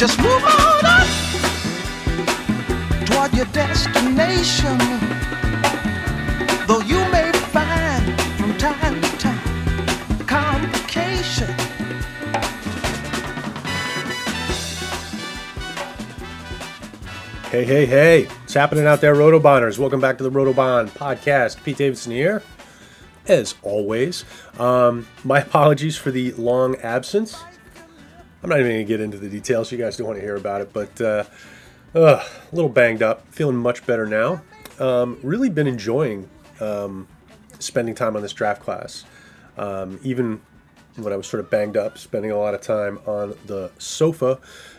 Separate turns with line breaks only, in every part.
Just move on up toward your destination. Though you may find from time to time complication.
Hey, hey, hey. What's happening out there, Rotobahners? Welcome back to the Rotobahn podcast. Pete Davidson here, as always. Um, my apologies for the long absence. I'm not even going to get into the details. You guys don't want to hear about it, but uh, uh, a little banged up. Feeling much better now. Um, really been enjoying um, spending time on this draft class. Um, even when I was sort of banged up, spending a lot of time on the sofa,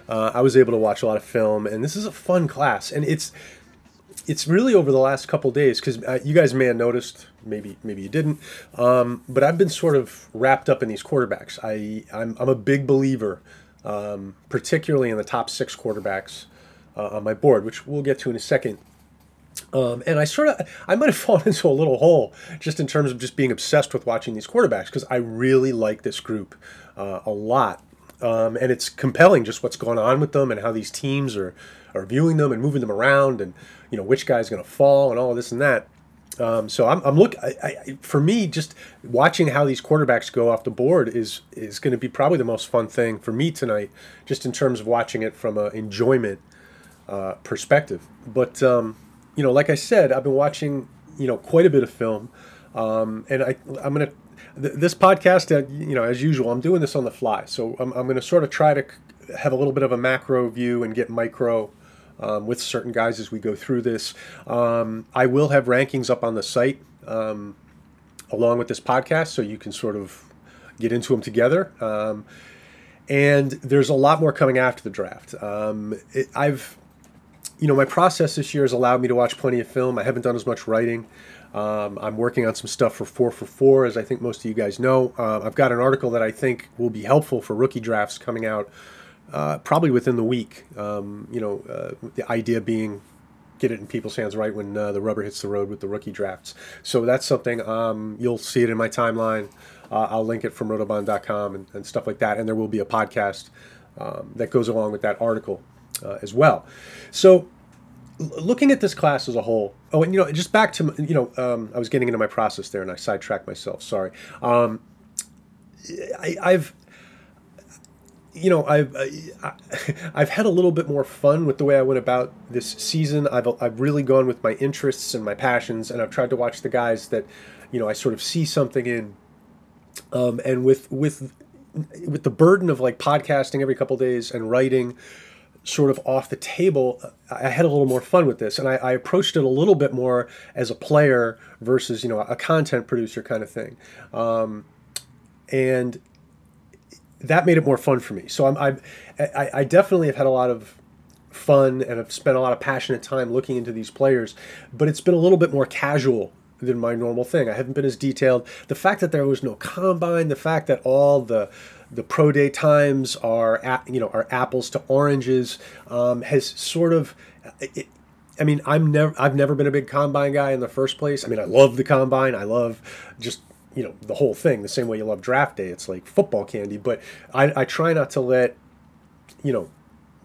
uh, I was able to watch a lot of film, and this is a fun class. And it's it's really over the last couple days because uh, you guys may have noticed, maybe maybe you didn't, um, but I've been sort of wrapped up in these quarterbacks. I I'm, I'm a big believer, um, particularly in the top six quarterbacks uh, on my board, which we'll get to in a second. Um, and I sort of, I might have fallen into a little hole just in terms of just being obsessed with watching these quarterbacks because I really like this group uh, a lot. Um, and it's compelling just what's going on with them and how these teams are, are viewing them and moving them around and, you know, which guy's going to fall and all this and that. Um, so I'm, I'm look I, I, for me just watching how these quarterbacks go off the board is is going to be probably the most fun thing for me tonight, just in terms of watching it from an enjoyment uh, perspective. But um, you know, like I said, I've been watching you know quite a bit of film, um, and I I'm gonna th- this podcast uh, you know as usual I'm doing this on the fly, so I'm I'm gonna sort of try to have a little bit of a macro view and get micro. Um, with certain guys as we go through this, um, I will have rankings up on the site um, along with this podcast, so you can sort of get into them together. Um, and there's a lot more coming after the draft. Um, it, I've you know, my process this year has allowed me to watch plenty of film. I haven't done as much writing. Um, I'm working on some stuff for 4 for 4, as I think most of you guys know. Uh, I've got an article that I think will be helpful for rookie drafts coming out uh, probably within the week. Um, you know, uh, the idea being get it in people's hands right when uh, the rubber hits the road with the rookie drafts. So that's something um, you'll see it in my timeline. Uh, I'll link it from rotobahn.com and, and stuff like that. And there will be a podcast um, that goes along with that article uh, as well. So, looking at this class as a whole, oh, and you know, just back to you know, um, I was getting into my process there, and I sidetracked myself. Sorry. Um, I, I've you know, I've I, I've had a little bit more fun with the way I went about this season. I've I've really gone with my interests and my passions, and I've tried to watch the guys that, you know, I sort of see something in. Um, and with with with the burden of like podcasting every couple days and writing sort of off the table, I had a little more fun with this, and I, I approached it a little bit more as a player versus you know a content producer kind of thing, um, and that made it more fun for me. So I'm, I'm I, I definitely have had a lot of fun and have spent a lot of passionate time looking into these players, but it's been a little bit more casual than my normal thing. I haven't been as detailed. The fact that there was no combine, the fact that all the the pro day times are you know are apples to oranges um, has sort of. It, I mean, I'm never I've never been a big combine guy in the first place. I mean, I love the combine. I love just you know the whole thing the same way you love draft day. It's like football candy. But I, I try not to let you know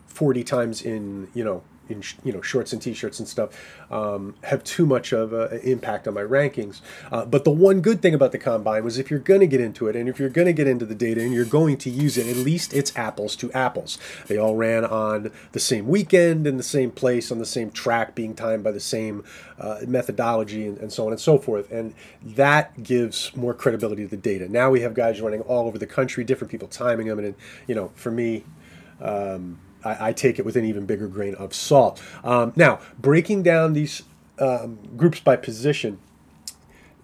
40 times in you know in you know shorts and t-shirts and stuff um, have too much of an impact on my rankings. Uh, but the one good thing about the combine was if you're going to get into it and if you're going to get into the data and you're going to use it at least it's apples to apples. They all ran on the same weekend in the same place on the same track being timed by the same uh, methodology and, and so on and so forth. And that gives more credibility to the data. Now we have guys running all over the country different people timing them. And you know for me um, I, I, take it with an even bigger grain of salt. Um, now, breaking down these um, groups by position,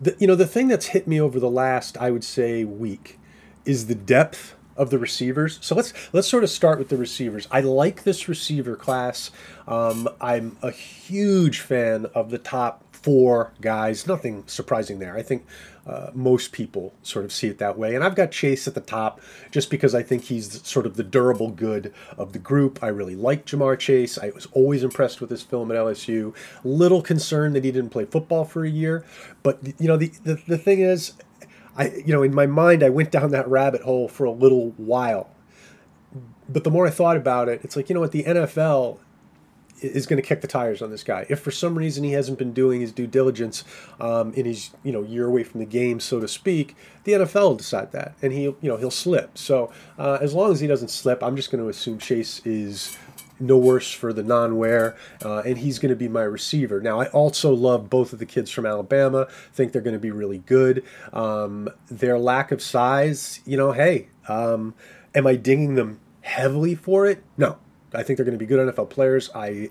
the, you know, the thing that's hit me over the last, I would say, week is the depth of the receivers. So let's let's sort of start with the receivers. I like this receiver class. Um, I'm a huge fan of the top four guys. Nothing surprising there. I think uh, most people sort of see it that way. And I've got Chase at the top just because I think he's sort of the durable good of the group. I really like Ja'Marr Chase. I was always impressed with his film at LSU. Little concerned that he didn't play football for a year. But, you know, the, the, the thing is, I, you know, in my mind, I went down that rabbit hole for a little while. But the more I thought about it, it's like, you know what, the NFL is going to kick the tires on this guy. If for some reason he hasn't been doing his due diligence um, in his you know year away from the game, so to speak, the NFL will decide that, and he you know he'll slip. So uh, as long as he doesn't slip, I'm just going to assume Chase is no worse for the non-wear, uh, and he's going to be my receiver. Now, I also love both of the kids from Alabama. Think they're going to be really good. Um, their lack of size, you know, hey, um, am I dinging them heavily for it? No, I think they're going to be good NFL players. I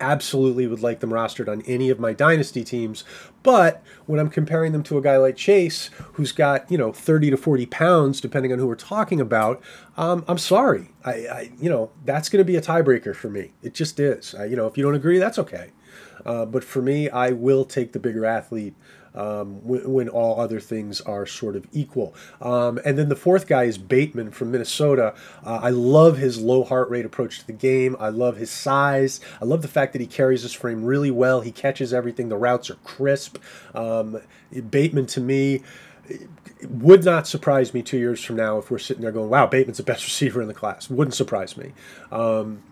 absolutely would like them rostered on any of my dynasty teams. But when I'm comparing them to a guy like Chase, who's got you know 30 to 40 pounds, depending on who we're talking about, um, I'm sorry. I, I, you know that's going to be a tiebreaker for me. It just is. I, you know if you don't agree, that's okay. Uh, but for me, I will take the bigger athlete um, when, when, all other things are sort of equal. Um, and then the fourth guy is Bateman from Minnesota. Uh, I love his low heart rate approach to the game. I love his size. I love the fact that he carries his frame really well. He catches everything. The routes are crisp. Um, Bateman to me would not surprise me two years from now if we're sitting there going, "Wow, Bateman's the best receiver in the class." Wouldn't surprise me. Um,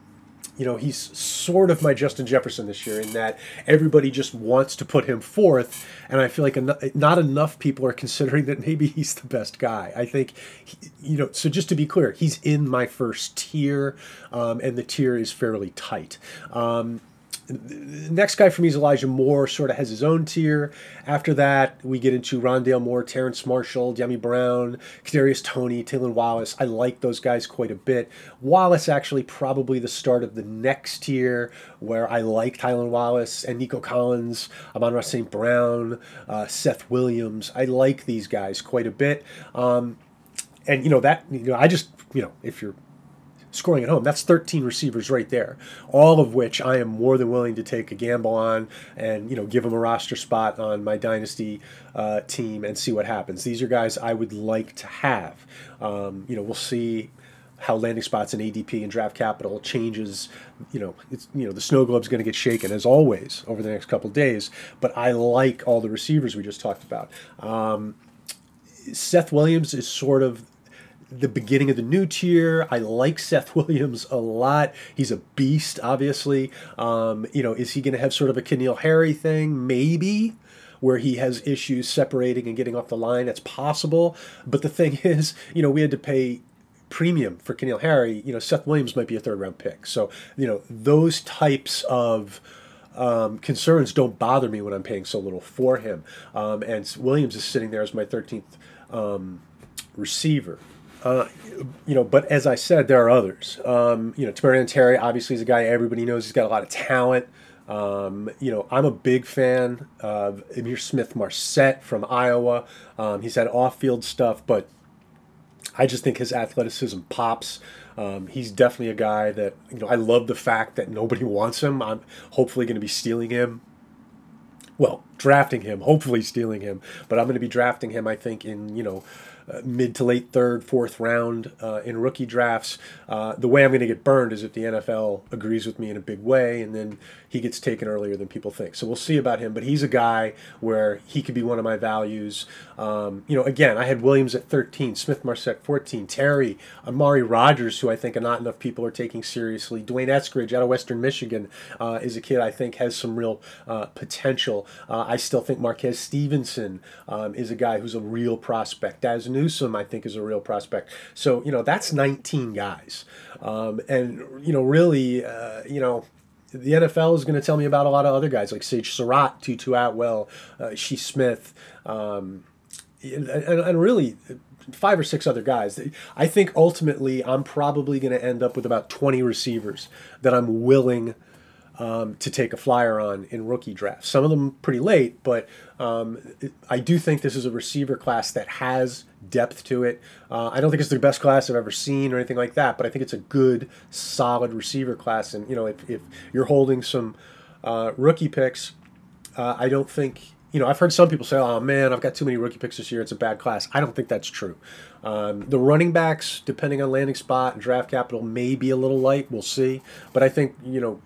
you know, he's sort of my Justin Jefferson this year in that everybody just wants to put him fourth, and I feel like en- not enough people are considering that maybe he's the best guy. I think, he, you know, so just to be clear, he's in my first tier, um, and the tier is fairly tight. Um, next guy for me is Elijah Moore, sort of has his own tier. After that, we get into Rondale Moore, Terrace Marshall, Dyami Brown, Kadarius Toney, Tylan Wallace. I like those guys quite a bit. Wallace actually probably the start of the next tier where I like Tylan Wallace and Nico Collins, Amon-Ra St. Brown, uh, Seth Williams. I like these guys quite a bit. Um, and you know that you know I just you know if you're scoring at home. That's 13 receivers right there, all of which I am more than willing to take a gamble on and you know give them a roster spot on my dynasty uh, team and see what happens. These are guys I would like to have. Um, you know, we'll see how landing spots and ADP and draft capital changes. You know, it's you know the snow globe's going to get shaken as always over the next couple days. But I like all the receivers we just talked about. Um, Seth Williams is sort of the beginning of the new tier. I like Seth Williams a lot. He's a beast, obviously. Um, you know, is he going to have sort of a N'Keal Harry thing? Maybe. Where he has issues separating and getting off the line, that's possible. But the thing is, you know, we had to pay premium for N'Keal Harry. You know, Seth Williams might be a third round pick. So, you know, those types of um, concerns don't bother me when I'm paying so little for him. Um, and Williams is sitting there as my 13th um, receiver. Uh, you know, but as I said, there are others. Um, you know, Tamorrion Terry obviously is a guy everybody knows. He's got a lot of talent. Um, you know, I'm a big fan of Ihmir Smith-Marsette from Iowa. Um, he's had off-field stuff, but I just think his athleticism pops. Um, he's definitely a guy that you know. I love the fact that nobody wants him. I'm hopefully going to be stealing him. Well, drafting him, hopefully stealing him, but I'm going to be drafting him. I think in you know mid to late third, fourth round uh, in rookie drafts. Uh, the way I'm going to get burned is if the NFL agrees with me in a big way, and then he gets taken earlier than people think. So we'll see about him. But he's a guy where he could be one of my values. Um, you know, again, I had Williams at 13, Smith-Marsette 14, Terry, Amari Rogers, who I think are not enough people are taking seriously. D'Wayne Eskridge out of Western Michigan uh, is a kid I think has some real uh, potential. I still think Marquez Stevenson um, is a guy who's a real prospect. Dazz Newsome, I think, is a real prospect. So, you know, that's 19 guys. Um, and, you know, really, uh, you know, the NFL is going to tell me about a lot of other guys like Sage Surratt, Tutu Atwell, uh, Shi Smith, um, and, and, really five or six other guys. I think ultimately I'm probably going to end up with about 20 receivers that I'm willing um, to take a flyer on in rookie drafts. Some of them pretty late, but um, I do think this is a receiver class that has depth to it. Uh, I don't think it's the best class I've ever seen or anything like that, but I think it's a good, solid receiver class. And you know, if, if you're holding some uh, rookie picks, uh, I don't think you know, I've heard some people say, "Oh man, I've got too many rookie picks this year. It's a bad class." I don't think that's true. Um, the running backs, depending on landing spot and draft capital, may be a little light. We'll see. But I think you know,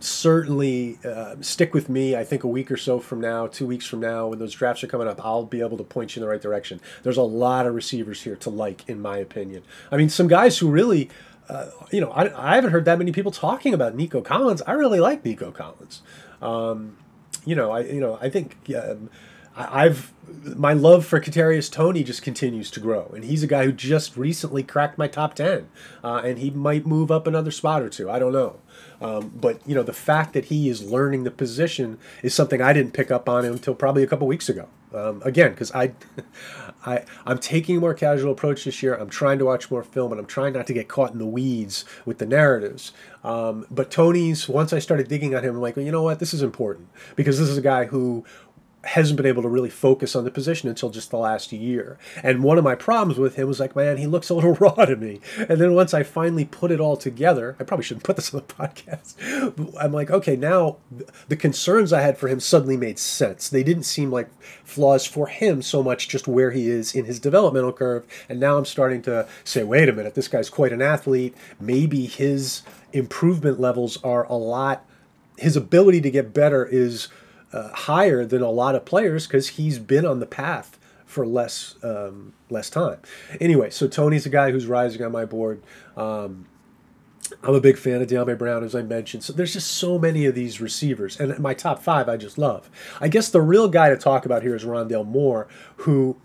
certainly uh, stick with me. I think a week or so from now, two weeks from now, when those drafts are coming up, I'll be able to point you in the right direction. There's a lot of receivers here to like, in my opinion. I mean, some guys who really. Uh, you know, I, I haven't heard that many people talking about Nico Collins. I really like Nico Collins. Um, you know, I you know I think um, I, I've my love for Kadarius Toney just continues to grow, and he's a guy who just recently cracked my top ten, uh, and he might move up another spot or two. I don't know. Um, but you know the fact that he is learning the position is something I didn't pick up on until probably a couple weeks ago. Um, again, because I, I, I'm taking a more casual approach this year. I'm trying to watch more film, and I'm trying not to get caught in the weeds with the narratives. Um, but Toney's, once I started digging on him, I'm like, well, you know what? This is important because this is a guy who hasn't been able to really focus on the position until just the last year. And one of my problems with him was like, man, he looks a little raw to me. And then once I finally put it all together, I probably shouldn't put this on the podcast. I'm like, okay, now the concerns I had for him suddenly made sense. They didn't seem like flaws for him so much just where he is in his developmental curve. And now I'm starting to say, wait a minute, this guy's quite an athlete. Maybe his improvement levels are a lot, his ability to get better is uh, higher than a lot of players because he's been on the path for less um, less time. Anyway, so Toney's a guy who's rising on my board. Um, I'm a big fan of Dyami Brown, as I mentioned. So there's just so many of these receivers, and my top five I just love. I guess the real guy to talk about here is Rondale Moore, who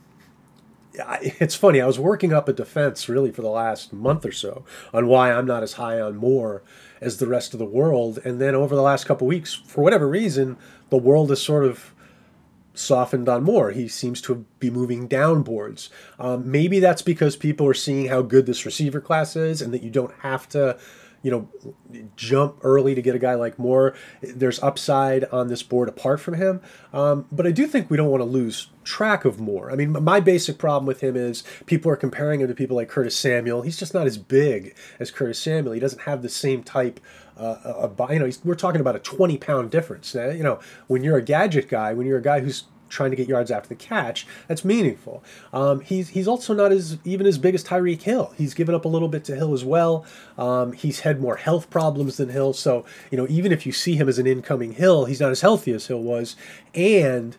it's funny. I was working up a defense really for the last month or so on why I'm not as high on Moore as the rest of the world, and then over the last couple weeks, for whatever reason, the world is sort of softened on Moore. He seems to be moving downboards. Um, maybe that's because people are seeing how good this receiver class is, and that you don't have to you know, jump early to get a guy like Moore. There's upside on this board apart from him. Um, but I do think we don't want to lose track of Moore. I mean, my basic problem with him is people are comparing him to people like Curtis Samuel. He's just not as big as Curtis Samuel. He doesn't have the same type. Uh, you know, we're talking about a 20 pound difference. You know, when you're a gadget guy, when you're a guy who's trying to get yards after the catch. That's meaningful. Um, he's he's also not as even as big as Tyreek Hill. He's given up a little bit to Hill as well. Um, he's had more health problems than Hill. So you know even if you see him as an incoming Hill, he's not as healthy as Hill was. And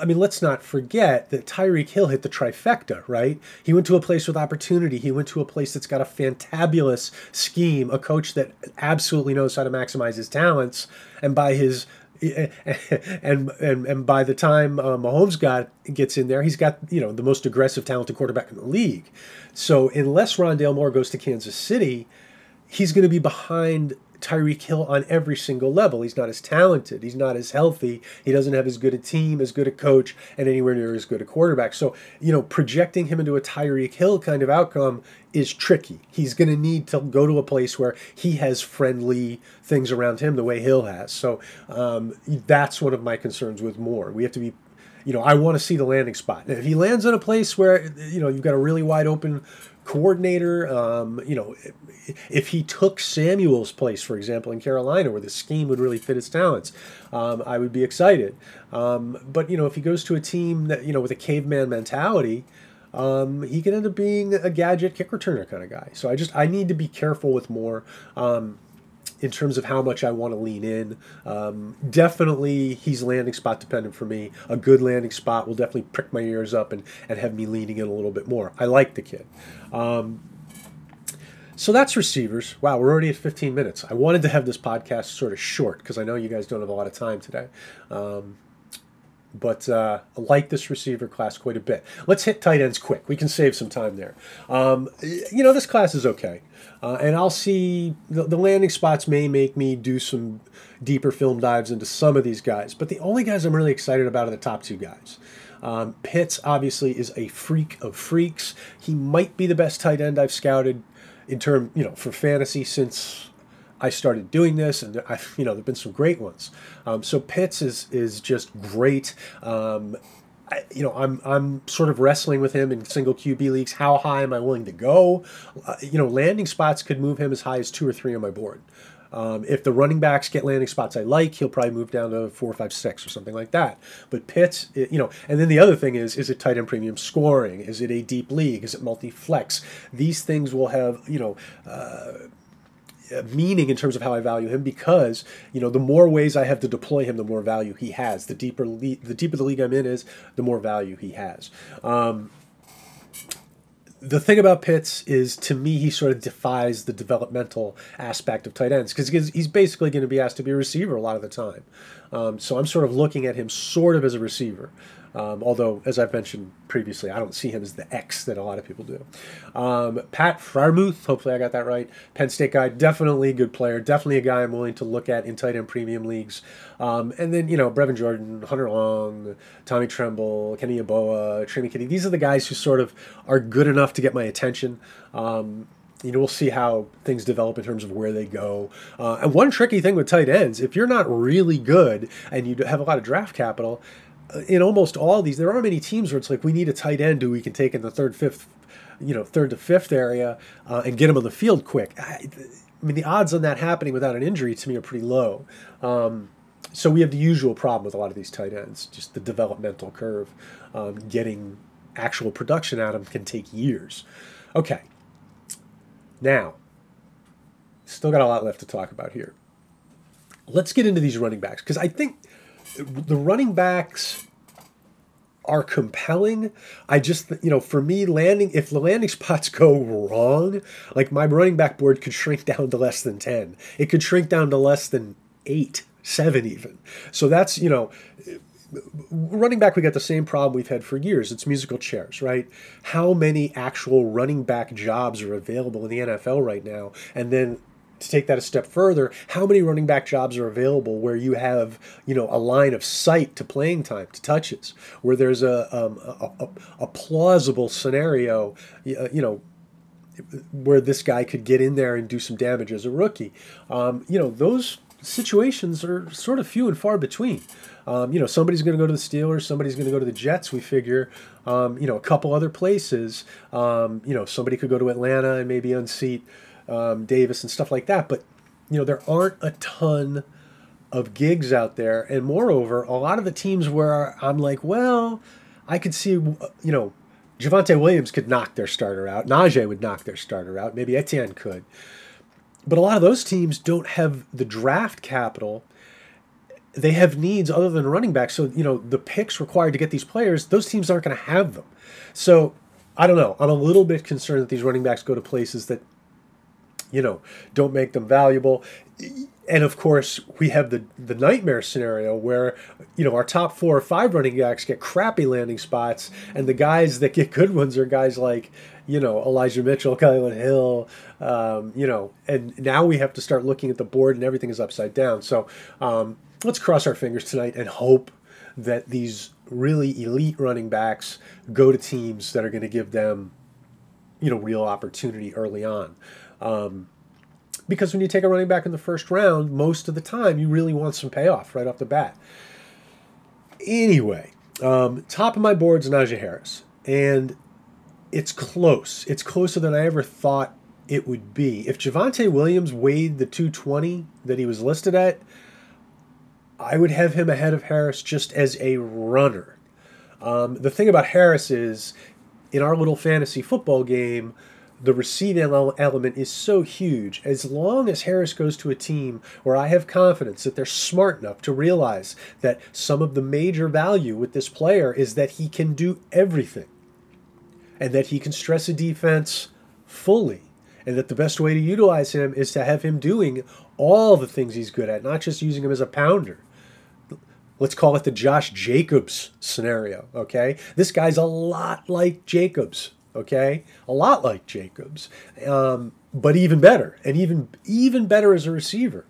I mean, let's not forget that Tyreek Hill hit the trifecta, right? He went to a place with opportunity. He went to a place that's got a fantabulous scheme, a coach that absolutely knows how to maximize his talents, and by his and and and by the time uh, Mahomes got gets in there, he's got you know the most aggressive, talented quarterback in the league. So unless Rondale Moore goes to Kansas City, he's going to be behind Tyreek Hill on every single level. He's not as talented. He's not as healthy. He doesn't have as good a team, as good a coach, and anywhere near as good a quarterback. So, you know, projecting him into a Tyreek Hill kind of outcome is tricky. He's going to need to go to a place where he has friendly things around him the way Hill has. So um, that's one of my concerns with Moore. We have to be you know, I want to see the landing spot. if he lands in a place where, you know, you've got a really wide open coordinator. Um, you know, if he took Samuel's place, for example, in Carolina, where the scheme would really fit his talents, um, I would be excited. Um, but you know, if he goes to a team that you know with a caveman mentality, um, he can end up being a gadget kick returner kind of guy. So I just I need to be careful with Moore. Um, in terms of how much I want to lean in. Um, definitely, he's landing spot dependent for me. A good landing spot will definitely prick my ears up and, and have me leaning in a little bit more. I like the kid. Um, so that's receivers. Wow, we're already at 15 minutes. I wanted to have this podcast sort of short because I know you guys don't have a lot of time today. Um, but uh, I like this receiver class quite a bit. Let's hit tight ends quick. We can save some time there. Um, you know, this class is okay. Uh, and I'll see the, the, landing spots may make me do some deeper film dives into some of these guys. But the only guys I'm really excited about are the top two guys. Um, Pitts obviously is a freak of freaks. He might be the best tight end I've scouted in term, you know, for fantasy since I started doing this, and I, you know, there've been some great ones. Um, so Pitts is is just great. Um, I, you know, I'm I'm sort of wrestling with him in single QB leagues. How high am I willing to go? Uh, you know, landing spots could move him as high as two or three on my board. Um, if the running backs get landing spots I like, he'll probably move down to four, five, six, or something like that. But Pitts, it, you know, and then the other thing is, is it tight end premium scoring? Is it a deep league? Is it multi flex? These things will have, you know. Uh, meaning in terms of how I value him because you know the more ways I have to deploy him, the more value he has. The deeper le- the deeper the league I'm in is, the more value he has. Um, the thing about Pitts is, to me, he sort of defies the developmental aspect of tight ends because he's basically going to be asked to be a receiver a lot of the time. Um, so I'm sort of looking at him sort of as a receiver. Um, although, as I've mentioned previously, I don't see him as the X that a lot of people do. Um, Pat Freiermuth, hopefully I got that right. Penn State guy, definitely a good player. Definitely a guy I'm willing to look at in tight end premium leagues. Um, and then, you know, Brevin Jordan, Hunter Long, Tommy Tremble, Kenny Yeboah, Tre' McKitty. These are the guys who sort of are good enough to get my attention. Um, you know, we'll see how things develop in terms of where they go. Uh, and one tricky thing with tight ends, if you're not really good and you have a lot of draft capital, in almost all these, there aren't many teams where it's like we need a tight end who we can take in the third, fifth, you know, third to fifth area uh, and get him on the field quick. I, I, mean, the odds on that happening without an injury to me are pretty low. Um, so we have the usual problem with a lot of these tight ends, just the developmental curve. Um, getting actual production out of them can take years. Okay. Now, still got a lot left to talk about here. Let's get into these running backs because I think the running backs are compelling. I just, you know, for me, landing, if the landing spots go wrong, like my running back board could shrink down to less than 10. It could shrink down to less than eight, seven even. So that's, you know, running back, we got the same problem we've had for years. It's musical chairs, right? How many actual running back jobs are available in the NFL right now? And then to take that a step further, how many running back jobs are available where you have, you know, a line of sight to playing time, to touches, where there's a, um, a, a, a, plausible scenario, uh, you know, where this guy could get in there and do some damage as a rookie. Um, you know, those situations are sort of few and far between. Um, you know, somebody's going to go to the Steelers, somebody's going to go to the Jets. We figure, um, you know, a couple other places. Um, you know, somebody could go to Atlanta and maybe unseat um, Davis and stuff like that. But you know, there aren't a ton of gigs out there, and moreover, a lot of the teams where I'm like, well, I could see, you know, Javonte Williams could knock their starter out. Najee would knock their starter out. Maybe Etienne could. But a lot of those teams don't have the draft capital. They have needs other than running back. So, you know, the picks required to get these players, those teams aren't going to have them. So, I don't know. I'm a little bit concerned that these running backs go to places that you know, don't make them valuable. And of course, we have the the nightmare scenario where you know our top four or five running backs get crappy landing spots, and the guys that get good ones are guys like you know Elijah Mitchell, Kylin Hill, um, you know, and now we have to start looking at the board and everything is upside down. So um, let's cross our fingers tonight and hope that these really elite running backs go to teams that are going to give them you know real opportunity early on. Um, because when you take a running back in the first round, most of the time you really want some payoff right off the bat. Anyway, um, top of my board is Najee Harris, and it's close. It's closer than I ever thought it would be. If Javonte Williams weighed the 220 that he was listed at, I would have him ahead of Harris just as a runner. Um, the thing about Harris is, in our little fantasy football game, the receiving element is so huge. As long as Harris goes to a team where I have confidence that they're smart enough to realize that some of the major value with this player is that he can do everything and that he can stress a defense fully and that the best way to utilize him is to have him doing all the things he's good at, not just using him as a pounder. Let's call it the Josh Jacobs scenario, okay? This guy's a lot like Jacobs okay? A lot like jacobs um, but even better and even even better as a receiver.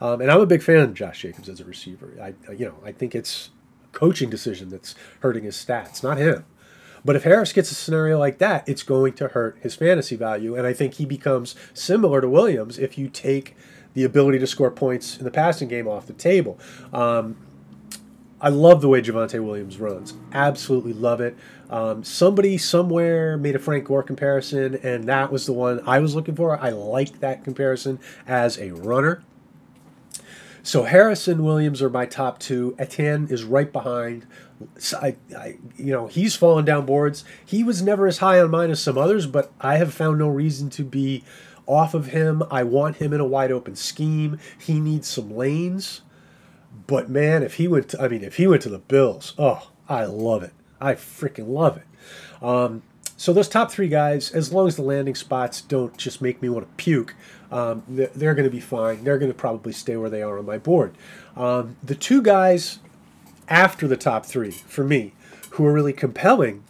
Um, and i'm a big fan of josh jacobs as a receiver. I you know i think it's a coaching decision that's hurting his stats not him. But if harris gets a scenario like that it's going to hurt his fantasy value and i think he becomes similar to williams if you take the ability to score points in the passing game off the table. Um, I love the way Javonte Williams runs. Absolutely love it. Um, somebody somewhere made a Frank Gore comparison, and that was the one I was looking for. I like that comparison as a runner. So Harris and Williams are my top two. Etienne is right behind. I, I, you know, he's fallen down boards. He was never as high on mine as some others, but I have found no reason to be off of him. I want him in a wide open scheme. He needs some lanes. But man, if he went, to, I mean, if he went to the Bills, oh, I love it. I freaking love it. Um, so those top three guys, as long as the landing spots don't just make me want to puke, um, they're, going to be fine. They're going to probably stay where they are on my board. Um, the two guys after the top three for me, who are really compelling,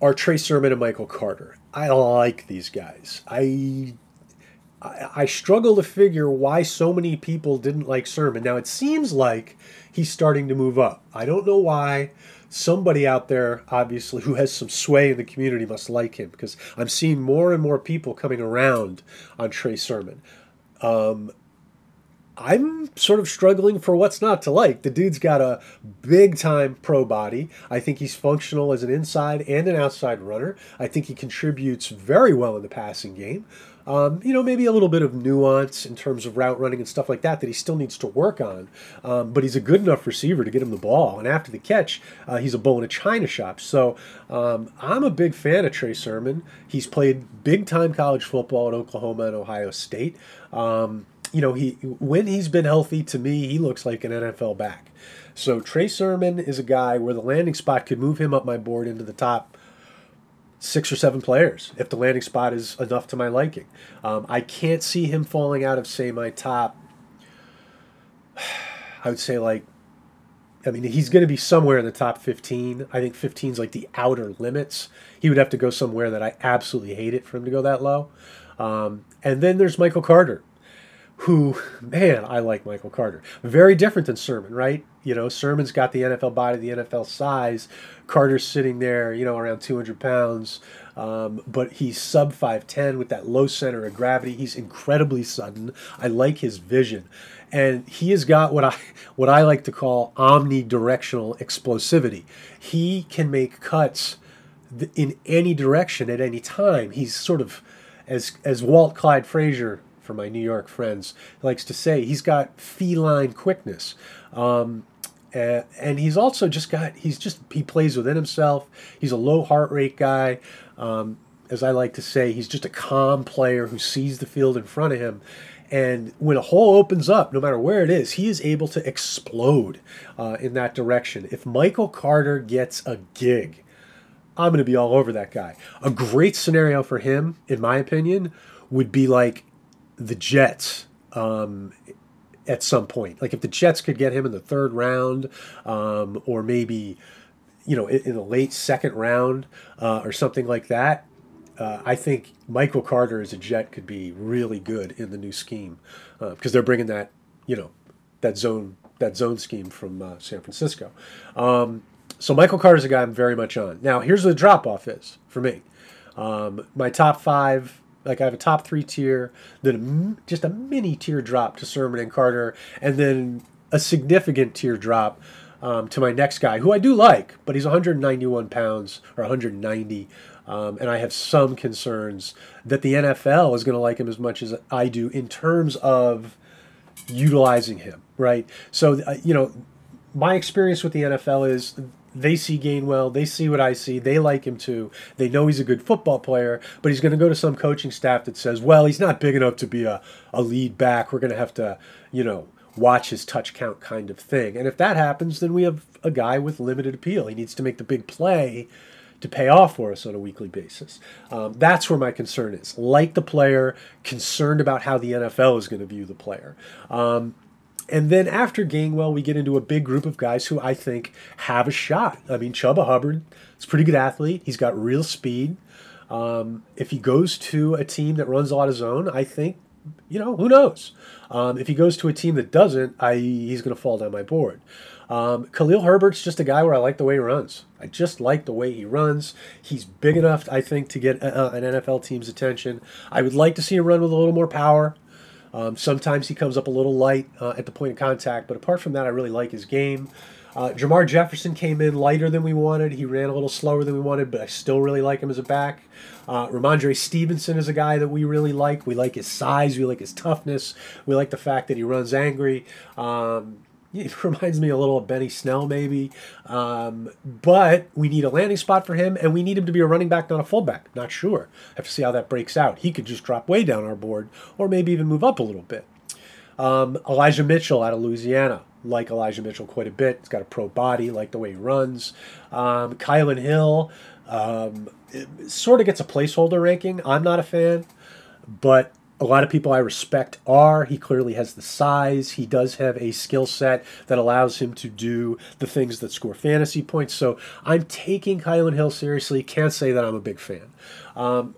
are Trey Sermon and Michael Carter. I like these guys. I I, struggle to figure why so many people didn't like Sermon. Now it seems like he's starting to move up. I don't know why. Somebody out there, obviously, who has some sway in the community must like him because I'm seeing more and more people coming around on Trey Sermon. Um, I'm sort of struggling for what's not to like. The dude's got a big time pro body. I think he's functional as an inside and an outside runner. I think he contributes very well in the passing game. Um, you know, maybe a little bit of nuance in terms of route running and stuff like that that he still needs to work on. Um, but he's a good enough receiver to get him the ball. And after the catch, uh, he's a bull in a china shop. So um, I'm a big fan of Trey Sermon. He's played big time college football at Oklahoma and Ohio State. Um, you know, he when he's been healthy, to me, he looks like an NFL back. So Trey Sermon is a guy where the landing spot could move him up my board into the top six or seven players if the landing spot is enough to my liking. Um, I can't see him falling out of, say, my top. I would say like, I mean, he's going to be somewhere in the top 15. I think 15 is like the outer limits. He would have to go somewhere that I absolutely hate it for him to go that low. Um, and then there's Michael Carter, who, man, I like Michael Carter. Very different than Sermon, right? You know, Sermon's got the NFL body, the NFL size. Carter's sitting there, you know, around 200 pounds, um, but he's sub 5'10 with that low center of gravity. He's incredibly sudden. I like his vision. And he has got what I what I like to call omnidirectional explosivity. He can make cuts in any direction at any time. He's sort of as as Walt Clyde Frazier for my New York friends likes to say, he's got feline quickness. Um, uh, and he's also just got he's just he plays within himself. He's a low heart rate guy. Um, as i like to say he's just a calm player who sees the field in front of him. And when a hole opens up no matter where it is he is able to explode uh, in that direction. If michael carter gets a gig i'm going to be all over that guy. A great scenario for him in my opinion would be like the jets um, at some point. Like if the Jets could get him in the third round, um, or maybe you know in, in the late second round uh, or something like that. Uh, I think Michael Carter as a Jet could be really good in the new scheme because uh, they're bringing that you know that zone that zone scheme from uh, San Francisco. Um, so Michael Carter is a guy I'm very much on. Now here's where the drop off is for me. Um, my top five like I have a top three tier, then a, just a mini tier drop to Sermon and Carter, and then a significant tier drop um, to my next guy, who I do like, but he's 191 pounds or 190. Um, and I have some concerns that the NFL is going to like him as much as I do in terms of utilizing him, right? So, uh, you know, my experience with the NFL is they see Gainwell, they see what I see, they like him too. They know he's a good football player, but he's going to go to some coaching staff that says, well, he's not big enough to be a, a lead back. We're going to have to, you know, watch his touch count kind of thing. And if that happens, then we have a guy with limited appeal. He needs to make the big play to pay off for us on a weekly basis. Um, that's where my concern is. Like the player, concerned about how the NFL is going to view the player. Um, and then after Gainwell, we get into a big group of guys who I think have a shot. I mean, Chuba Hubbard is a pretty good athlete. He's got real speed. Um, if he goes to a team that runs a lot of zone, I think, you know, who knows? Um, if he goes to a team that doesn't, I he's going to fall down my board. Um, Khalil Herbert's just a guy where I like the way he runs. I just like the way he runs. He's big enough, I think, to get uh, an NFL team's attention. I would like to see him run with a little more power. Um, sometimes he comes up a little light uh, at the point of contact, but apart from that, I really like his game. Uh, Jermar Jefferson came in lighter than we wanted. He ran a little slower than we wanted, but I still really like him as a back. Uh, Rhamondre Stevenson is a guy that we really like. We like his size. We like his toughness. We like the fact that he runs angry. Um, he reminds me a little of Benny Snell, maybe. Um, but we need a landing spot for him, and we need him to be a running back, not a fullback. Not sure. have to see how that breaks out. He could just drop way down our board, or maybe even move up a little bit. Um, Elijah Mitchell out of Louisiana. Like Elijah Mitchell quite a bit. He's got a pro body, like the way he runs. Um, Kylin Hill um, sort of gets a placeholder ranking. I'm not a fan, but a lot of people I respect are. He clearly has the size. He does have a skill set that allows him to do the things that score fantasy points. So I'm taking Kylin Hill seriously. Can't say that I'm a big fan. Um,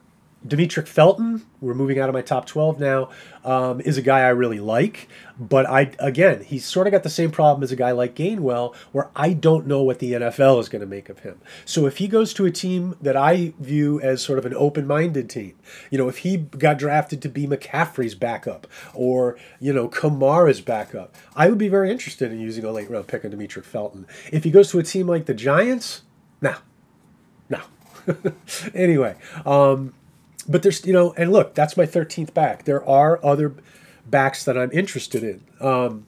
Demetric Felton, we're moving out of my top 12 now, um, is a guy I really like. But I again, he's sort of got the same problem as a guy like Gainwell, where I don't know what the NFL is going to make of him. So if he goes to a team that I view as sort of an open-minded team, you know, if he got drafted to be McCaffrey's backup or you know Kamara's backup, I would be very interested in using a late-round pick on Demetric Felton. If he goes to a team like the Giants, no, no. anyway, um, but there's you know, and look, that's my 13th back. There are other backs that I'm interested in. Um,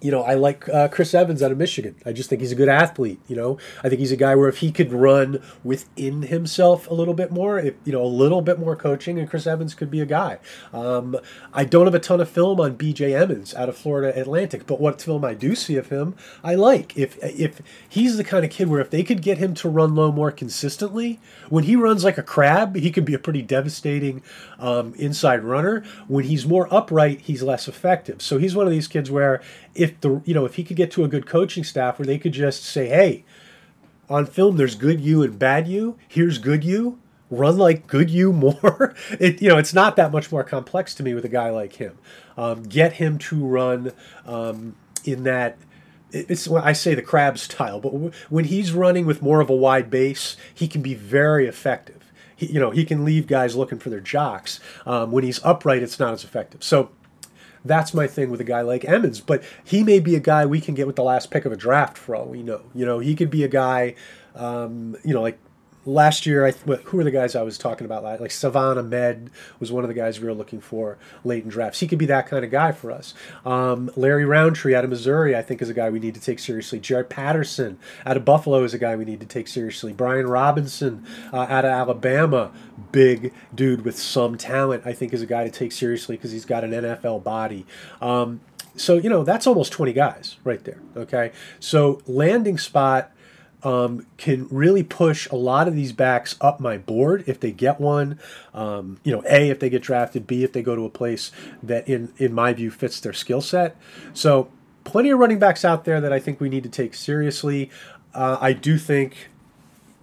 you know, I like uh, Chris Evans out of Michigan. I just think he's a good athlete. You know, I think he's a guy where if he could run within himself a little bit more, if you know, a little bit more coaching, and Chris Evans could be a guy. Um, I don't have a ton of film on B.J. Emmons out of Florida Atlantic, but what film I do see of him, I like. If if he's the kind of kid where if they could get him to run low more consistently, when he runs like a crab, he could be a pretty devastating um, inside runner. When he's more upright, he's less effective. So he's one of these kids where if the you know if he could get to a good coaching staff where they could just say, hey, on film there's good you and bad you. Here's good you. Run like good you more. it you know it's not that much more complex to me with a guy like him. Um, get him to run um, in that it's I say the crab style, but when he's running with more of a wide base, he can be very effective. He, you know, he can leave guys looking for their jocks. Um, when he's upright, it's not as effective. So that's my thing with a guy like Emmons. But he may be a guy we can get with the last pick of a draft for all we know. You know, he could be a guy, um, you know, like last year, I who were the guys I was talking about? Like Salvon Ahmed was one of the guys we were looking for late in drafts. He could be that kind of guy for us. Um, Larry Rountree out of Missouri, I think, is a guy we need to take seriously. Jaret Patterson out of Buffalo is a guy we need to take seriously. Brian Robinson uh, out of Alabama, big dude with some talent, I think, is a guy to take seriously because he's got an NFL body. Um, so you know that's almost 20 guys right there okay so landing spot um, can really push a lot of these backs up my board if they get one. Um, you know, A, if they get drafted, B, if they go to a place that, in, in my view, fits their skill set. So, plenty of running backs out there that I think we need to take seriously. Uh, I do think,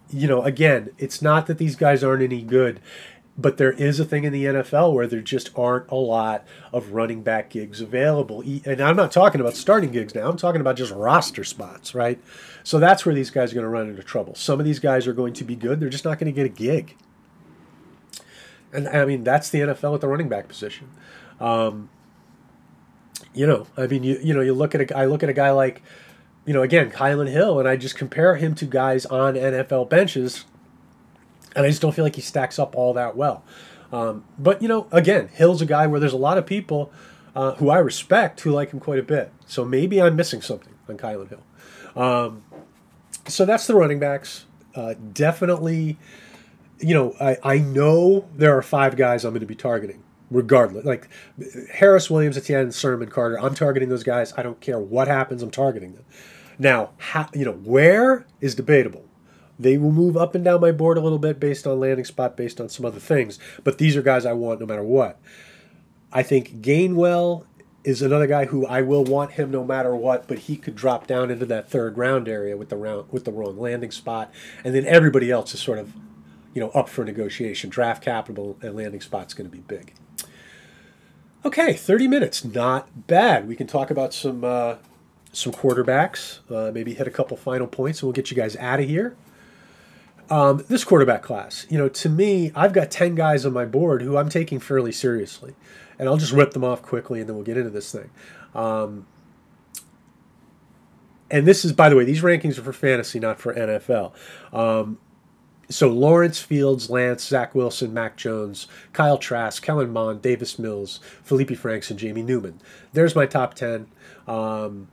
you know, again, it's not that these guys aren't any good but there is a thing in the NFL where there just aren't a lot of running back gigs available. And I'm not talking about starting gigs now, I'm talking about just roster spots, right? So that's where these guys are going to run into trouble. Some of these guys are going to be good, they're just not going to get a gig. And I mean, that's the NFL at the running back position. Um, you know, I mean, you you know, you look at a I look at a guy like, you know, again, Kylin Hill, and I just compare him to guys on NFL benches and I just don't feel like he stacks up all that well. Um, but you know, again, Hill's a guy where there's a lot of people uh, who I respect who like him quite a bit. So maybe I'm missing something on Kylin Hill. Um, so that's the running backs. Uh, definitely, you know, I, I know there are five guys I'm going to be targeting regardless. Like Harris, Williams, Etienne, Sermon, Carter. I'm targeting those guys. I don't care what happens. I'm targeting them. Now, you know, where is debatable. They will move up and down my board a little bit based on landing spot, based on some other things. But these are guys I want no matter what. I think Gainwell is another guy who I will want him no matter what, but he could drop down into that third round area with the round with the wrong landing spot, and then everybody else is sort of, you know, up for negotiation. Draft capital and landing spot's going to be big. Okay, 30 minutes, not bad. We can talk about some uh, some quarterbacks, uh, maybe hit a couple final points, and we'll get you guys out of here. Um, this quarterback class, you know, to me, I've got 10 guys on my board who I'm taking fairly seriously. and I'll just rip them off quickly, and then we'll get into this thing. Um, and this is, by the way, these rankings are for fantasy, not for NFL. Um, so Lawrence Fields, Lance, Zach Wilson, Mac Jones, Kyle Trask, Kellen Mond, Davis Mills, Felipe Franks, and Jamie Newman. There's my top 10. Um,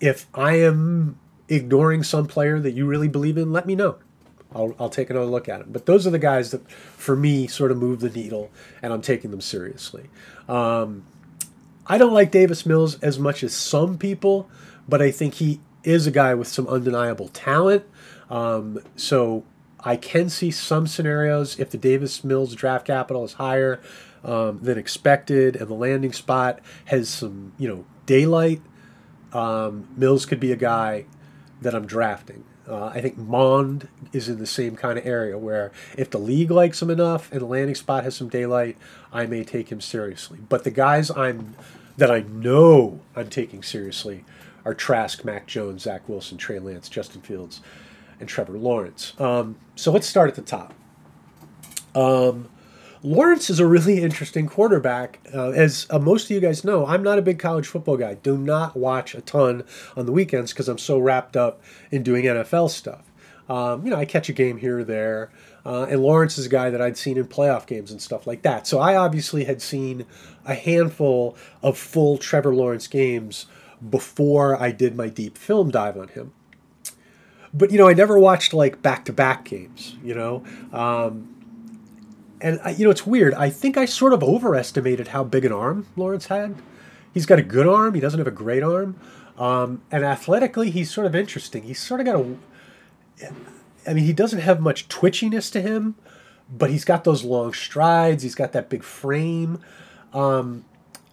if I am ignoring some player that you really believe in, let me know. I'll, I'll take another look at them. But those are the guys that, for me, sort of move the needle, and I'm taking them seriously. Um, I don't like Davis Mills as much as some people, but I think he is a guy with some undeniable talent. Um, so I can see some scenarios if the Davis Mills draft capital is higher um, than expected and the landing spot has some, you know, daylight. Um, Mills could be a guy that I'm drafting. Uh, I think Mond is in the same kind of area where if the league likes him enough and the landing spot has some daylight, I may take him seriously. But the guys I'm that I know I'm taking seriously are Trask, Mac Jones, Zach Wilson, Trey Lance, Justin Fields, and Trevor Lawrence. Um, so let's start at the top. Um, Lawrence is a really interesting quarterback. Uh, as uh, most of you guys know, I'm not a big college football guy. Do not watch a ton on the weekends because I'm so wrapped up in doing NFL stuff. Um, you know, I catch a game here or there. Uh, and Lawrence is a guy that I'd seen in playoff games and stuff like that. So I obviously had seen a handful of full Trevor Lawrence games before I did my deep film dive on him. But you know, I never watched like back-to-back games. You know, um, and I, you know it's weird. I think I sort of overestimated how big an arm Lawrence had. He's got a good arm. He doesn't have a great arm, um, and athletically, he's sort of interesting. He's sort of got a. I mean, he doesn't have much twitchiness to him, but he's got those long strides. He's got that big frame. Um,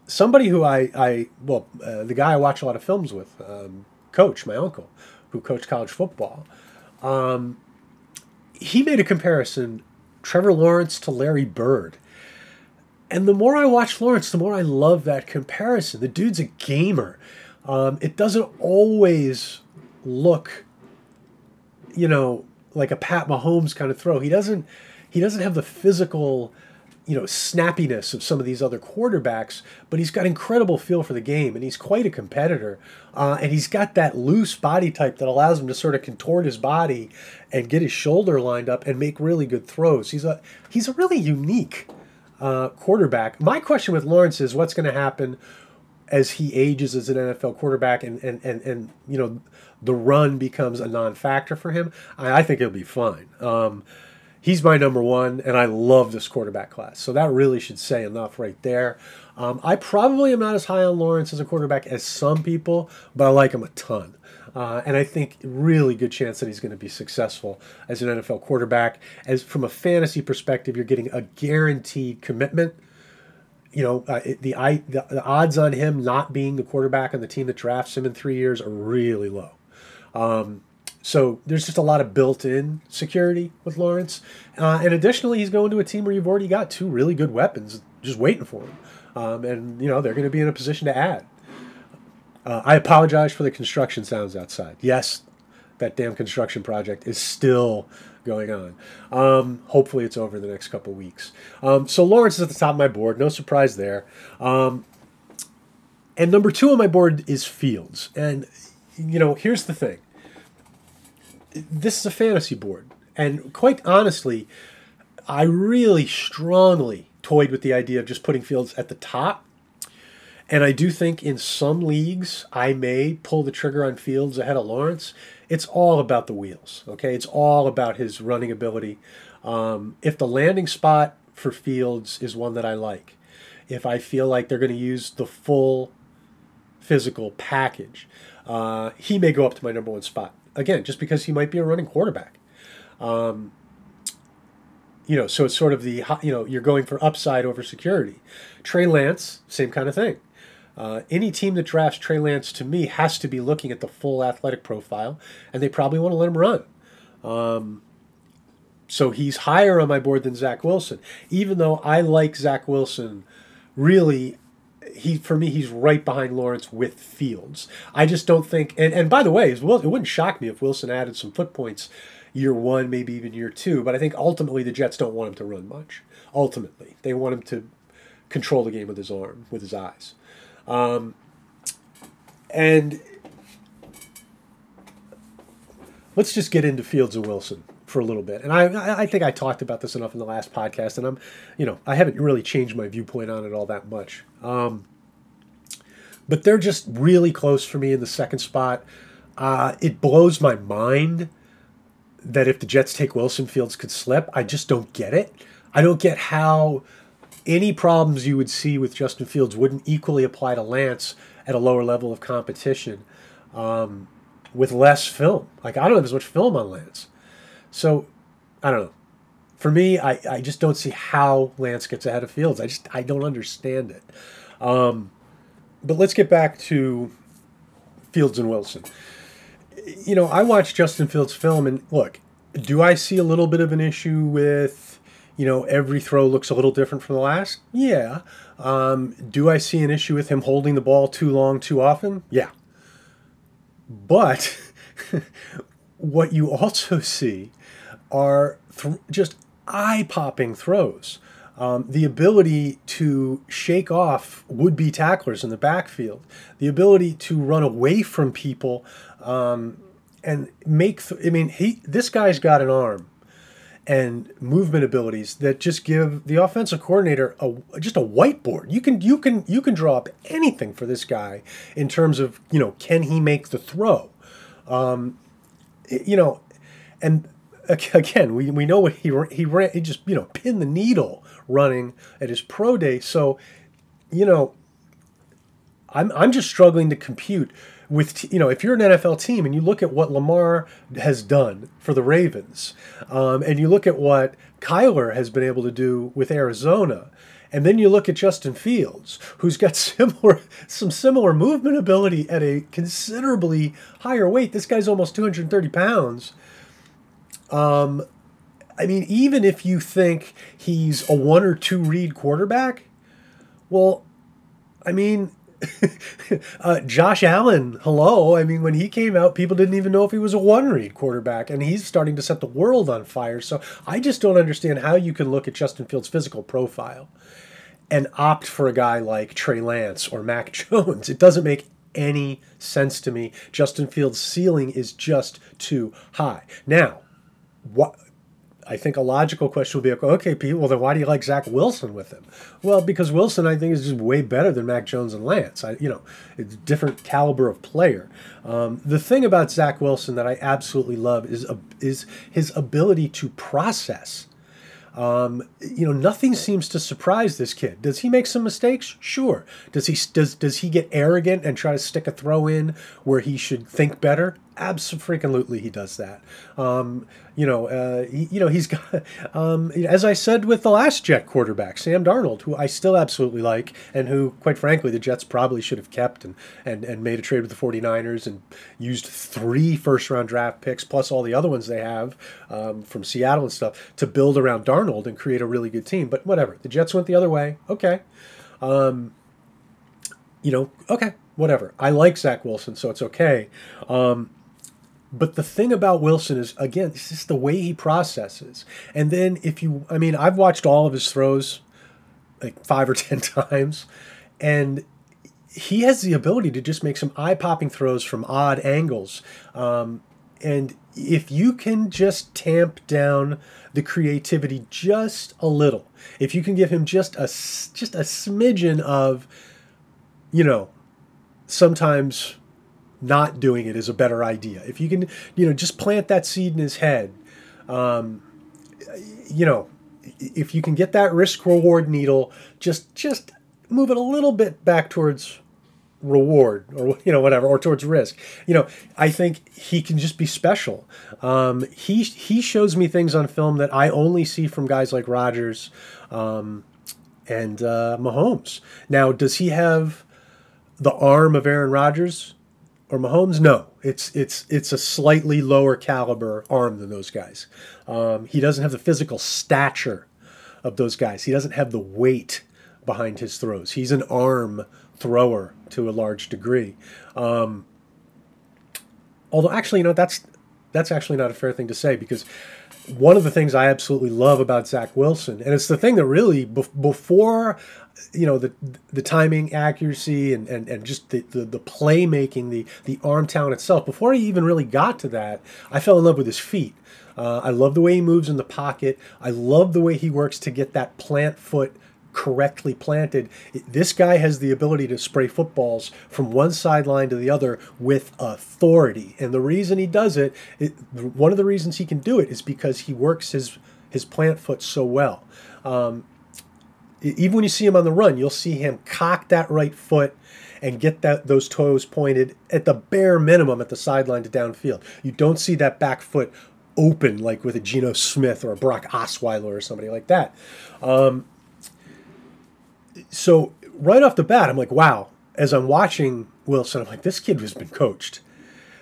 somebody who I, I well, uh, the guy I watch a lot of films with, um, Coach, my uncle, who coached college football, um, he made a comparison Trevor Lawrence to Larry Bird. And the more I watch Lawrence, the more I love that comparison. The dude's a gamer. Um, it doesn't always look, you know, like a Pat Mahomes kind of throw. He doesn't. He doesn't have the physical you know snappiness of some of these other quarterbacks, but he's got incredible feel for the game, and he's quite a competitor. Uh, and he's got that loose body type that allows him to sort of contort his body and get his shoulder lined up and make really good throws. He's a he's a really unique uh, quarterback. My question with Lawrence is, what's going to happen as he ages as an NFL quarterback, and and and and you know the run becomes a non-factor for him? I, I think he'll be fine. Um, he's my number one, and I love this quarterback class. So that really should say enough right there. Um, I probably am not as high on Lawrence as a quarterback as some people, but I like him a ton. Uh, and I think really good chance that he's going to be successful as an NFL quarterback. As from a fantasy perspective, you're getting a guaranteed commitment. You know, uh, the, I, the the odds on him not being the quarterback on the team that drafts him in three years are really low. Um, so there's just a lot of built-in security with Lawrence, uh, and additionally, he's going to a team where you've already got two really good weapons just waiting for him, um, and you know they're going to be in a position to add. Uh, I apologize for the construction sounds outside. Yes, that damn construction project is still going on. Um, hopefully, it's over the next couple weeks. Um, so Lawrence is at the top of my board. No surprise there. Um, and number two on my board is Fields. And you know, here's the thing this is a fantasy board. And quite honestly, I really strongly toyed with the idea of just putting Fields at the top. And I do think in some leagues, I may pull the trigger on Fields ahead of Lawrence. It's all about the wheels, okay? It's all about his running ability. Um, if the landing spot for Fields is one that I like, if I feel like they're going to use the full physical package, uh, he may go up to my number one spot again, just because he might be a running quarterback. Um, you know, so it's sort of the you know you're going for upside over security. Trey Lance, same kind of thing. Uh, any team that drafts Trey Lance to me has to be looking at the full athletic profile, and they probably want to let him run. Um, so he's higher on my board than Zach Wilson, even though I like Zach Wilson really he for me he's right behind Lawrence with Fields. I just don't think and, and by the way, it wouldn't shock me if Wilson added some foot points year one, maybe even year two, but I think ultimately the Jets don't want him to run much. Ultimately. They want him to control the game with his arm, with his eyes. Um, and let's just get into Fields and Wilson for a little bit. And I, I think I talked about this enough in the last podcast, and I'm, you know, I haven't really changed my viewpoint on it all that much. Um, but they're just really close for me in the second spot. Uh, it blows my mind that if the Jets take Wilson, Fields could slip. I just don't get it. I don't get how any problems you would see with Justin Fields wouldn't equally apply to Lance at a lower level of competition um, with less film. Like, I don't have as much film on Lance. So, I don't know. For me, I, I just don't see how Lance gets ahead of Fields. I just I don't understand it. Um, but let's get back to Fields and Wilson. You know, I watched Justin Fields' film, and look, do I see a little bit of an issue with, you know, every throw looks a little different from the last? Yeah. Um, do I see an issue with him holding the ball too long, too often? Yeah. But what you also see are th- just eye popping throws. Um, the ability to shake off would be tacklers in the backfield, the ability to run away from people um, and make, th- I mean, he this guy's got an arm and movement abilities that just give the offensive coordinator a just a whiteboard. You can you can you can draw up anything for this guy in terms of you know can he make the throw, um, you know, and again we, we know what he he ran he just you know pinned the needle running at his pro day. So you know, I'm I'm just struggling to compute with you know if you're an NFL team and you look at what Lamar has done for the Ravens, um, and you look at what Kyler has been able to do with Arizona, and then you look at Justin Fields, who's got similar some similar movement ability at a considerably higher weight. This guy's almost 230 pounds. Um, I mean, even if you think he's a one or two read quarterback, well, I mean, uh, Josh Allen, hello. I mean, when he came out, people didn't even know if he was a one read quarterback, and he's starting to set the world on fire. So I just don't understand how you can look at Justin Fields' physical profile and opt for a guy like Trey Lance or Mac Jones. It doesn't make any sense to me. Justin Fields' ceiling is just too high. Now, what I think a logical question would be, okay, Pete, well then why do you like Zach Wilson with him? Well, because Wilson I think is just way better than Mac Jones and Lance. I, you know, it's different caliber of player. Um, the thing about Zach Wilson that I absolutely love is uh, is his ability to process. Um, you know, nothing seems to surprise this kid. Does he make some mistakes? Sure. Does he does does he get arrogant and try to stick a throw in where he should think better? Absolutely, he does that. Um, you know, uh, he, you know, he's got, um, as I said with the last Jet quarterback, Sam Darnold, who I still absolutely like, and who, quite frankly, the Jets probably should have kept and, and, and made a trade with the 49ers and used three first round draft picks plus all the other ones they have um, from Seattle and stuff to build around Darnold and create a really good team. But whatever, the Jets went the other way. Okay. Um, you know, okay, whatever. I like Zach Wilson, so it's okay. Um, but the thing about Wilson is, again, it's just the way he processes. And then if you, I mean, I've watched all of his throws like five or 10 times, and he has the ability to just make some eye popping throws from odd angles. Um, and if you can just tamp down the creativity just a little, if you can give him just a just a smidgen of, you know, sometimes not doing it is a better idea. If you can, you know, just plant that seed in his head, um, you know, if you can get that risk reward needle, just just move it a little bit back towards reward or you know whatever or towards risk. You know i think he can just be special. Um, he he shows me things on film that i only see from guys like Rodgers um, and uh, Mahomes. Now does he have the arm of Aaron Rodgers or Mahomes? No, it's it's it's a slightly lower caliber arm than those guys. Um, he doesn't have the physical stature of those guys. He doesn't have the weight behind his throws. He's an arm thrower to a large degree. Um, although, actually, you know, that's that's actually not a fair thing to say because one of the things I absolutely love about Zach Wilson, and it's the thing that really before you know the the timing accuracy and, and, and just the, the, the playmaking the the arm talent itself before he even really got to that i fell in love with his feet. Uh, i love the way he moves in the pocket. I love the way he works to get that plant foot correctly planted this guy has the ability to spray footballs from one sideline to the other with authority and the reason he does it, it one of the reasons he can do it is because he works his his plant foot so well um, even when you see him on the run, you'll see him cock that right foot and get that those toes pointed at the bare minimum at the sideline to downfield. You don't see that back foot open like with a Geno Smith or a Brock Osweiler or somebody like that. Um, so right off the bat, I'm like, wow. As I'm watching Wilson, I'm like, this kid has been coached.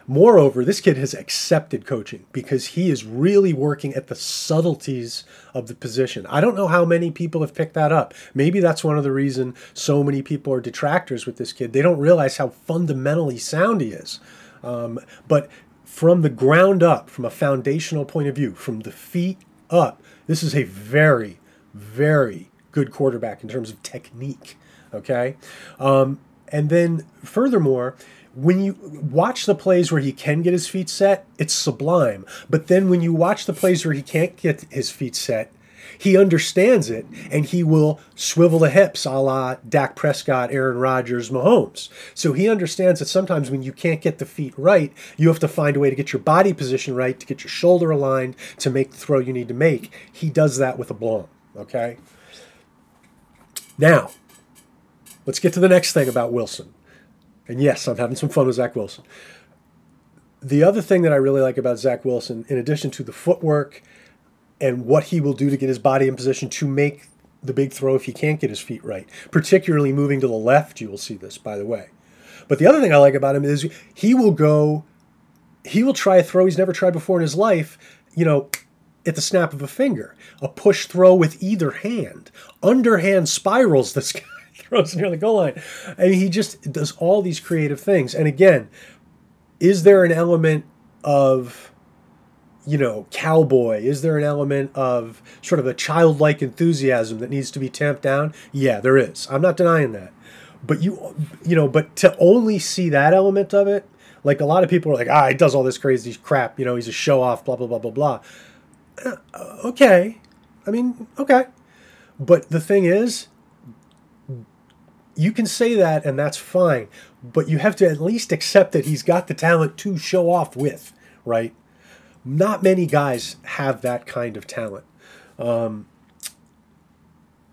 Moreover, this kid has accepted coaching because he is really working at the subtleties of the position. I don't know how many people have picked that up. Maybe that's one of the reason so many people are detractors with this kid. They don't realize how fundamentally sound he is. Um, but from the ground up, from a foundational point of view, from the feet up, this is a very, very good quarterback in terms of technique. Okay, um, and then furthermore when you watch the plays where he can get his feet set, it's sublime. But then when you watch the plays where he can't get his feet set, he understands it and he will swivel the hips a la Dak Prescott, Aaron Rodgers, Mahomes. So he understands that sometimes when you can't get the feet right, you have to find a way to get your body position right, to get your shoulder aligned, to make the throw you need to make. He does that with a blown. Okay? Now, let's get to the next thing about Wilson. And yes, I'm having some fun with Zach Wilson. The other thing that I really like about Zach Wilson, in addition to the footwork and what he will do to get his body in position to make the big throw if he can't get his feet right, particularly moving to the left, you will see this, by the way. But the other thing I like about him is he will go, he will try a throw he's never tried before in his life, you know, at the snap of a finger. A push throw with either hand. Underhand spirals this guy throws near the goal line. and he just does all these creative things. And again, is there an element of, you know, cowboy? Is there an element of sort of a childlike enthusiasm that needs to be tamped down? Yeah, there is. I'm not denying that. But you, you know, but to only see that element of it, like a lot of people are like, ah, he does all this crazy crap. You know, he's a show off, blah blah blah blah blah. Uh, okay, I mean, okay. But the thing is, you can say that and that's fine, but you have to at least accept that he's got the talent to show off with, right? Not many guys have that kind of talent. Um,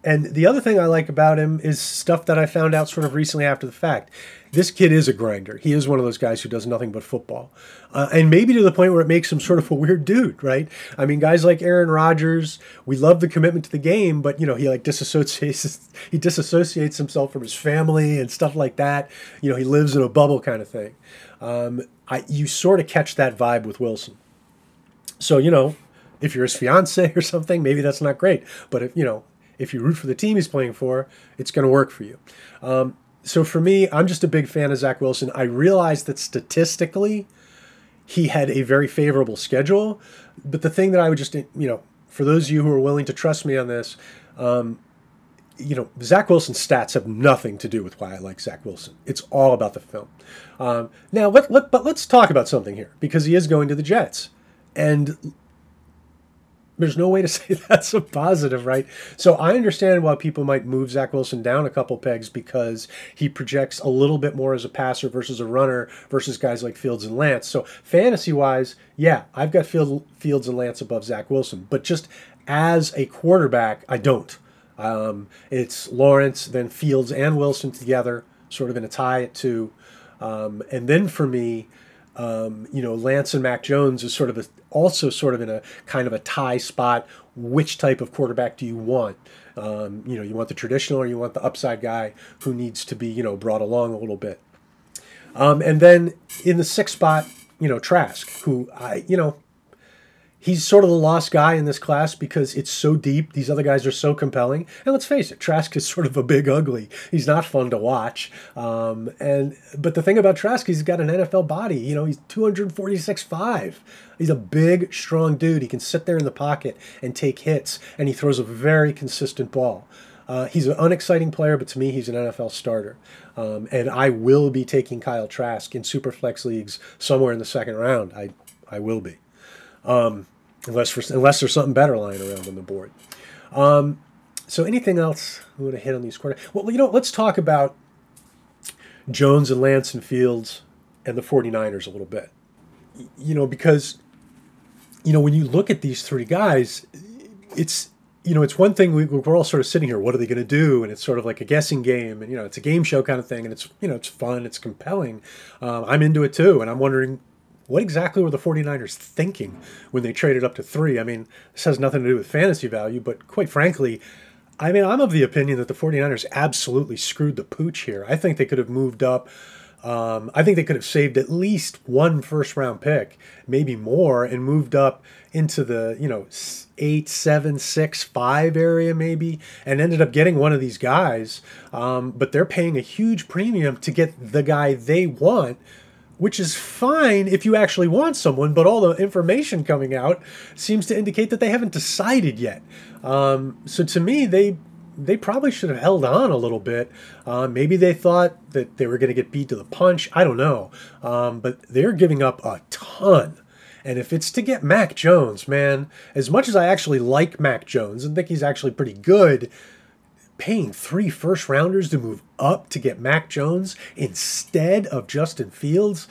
and the other thing I like about him is stuff that I found out sort of recently after the fact this kid is a grinder. He is one of those guys who does nothing but football. Uh, and maybe to the point where it makes him sort of a weird dude, right? I mean, guys like Aaron Rodgers, we love the commitment to the game, but you know, he like disassociates he disassociates himself from his family and stuff like that. You know, he lives in a bubble kind of thing. Um, I you sort of catch that vibe with Wilson. So, you know, if you're his fiance or something, maybe that's not great. But if you know, if you root for the team he's playing for, it's going to work for you. Um, so for me, I'm just a big fan of Zach Wilson. I realize that statistically, he had a very favorable schedule. But the thing that I would just, you know, for those of you who are willing to trust me on this, um, you know, Zach Wilson's stats have nothing to do with why I like Zach Wilson. It's all about the film. Um, now, let, let, but let's talk about something here because he is going to the Jets. And there's no way to say that's a positive, right? So I understand why people might move Zach Wilson down a couple pegs because he projects a little bit more as a passer versus a runner versus guys like Fields and Lance. So fantasy wise, yeah, I've got Fields and Lance above Zach Wilson, but just as a quarterback, I don't. Um, it's Lawrence, then Fields and Wilson together, sort of in a tie at two. Um, and then for me, um, you know, Lance and Mac Jones is sort of a, also sort of in a kind of a tie spot. Which type of quarterback do you want? Um, you know, you want the traditional or you want the upside guy who needs to be, you know, brought along a little bit. Um, and then in the sixth spot, you know, Trask, who I, you know, he's sort of the lost guy in this class because it's so deep. These other guys are so compelling. And let's face it, Trask is sort of a big ugly. He's not fun to watch. Um, and but the thing about Trask, he's got an NFL body. You know, he's 246.5. He's a big, strong dude. He can sit there in the pocket and take hits, and he throws a very consistent ball. Uh, he's an unexciting player, but to me, he's an NFL starter. Um, and I will be taking Kyle Trask in Superflex leagues somewhere in the second round. I, I will be. Um, unless for, unless there's something better lying around on the board. Um, so anything else we want to hit on these quarter? Well, you know, let's talk about Jones and Lance and Fields and the 49ers a little bit. You know, because you know when you look at these three guys, it's you know it's one thing we, we're all sort of sitting here. What are they going to do? And it's sort of like a guessing game, and you know it's a game show kind of thing, and it's you know it's fun, it's compelling. Um, I'm into it too, and I'm wondering what exactly were the 49ers thinking when they traded up to three? I mean, this has nothing to do with fantasy value, but quite frankly, I mean, I'm of the opinion that the 49ers absolutely screwed the pooch here. I think they could have moved up. Um, I think they could have saved at least one first round pick, maybe more, and moved up into the, you know, eight, seven, six, five area maybe, and ended up getting one of these guys. Um, but they're paying a huge premium to get the guy they want which is fine if you actually want someone, but all the information coming out seems to indicate that they haven't decided yet. Um, so to me, they they probably should have held on a little bit. Uh, maybe they thought that they were going to get beat to the punch. I don't know, um, but they're giving up a ton. And if it's to get Mac Jones, man, as much as I actually like Mac Jones and think he's actually pretty good, paying three first rounders to move up to get Mac Jones instead of Justin Fields,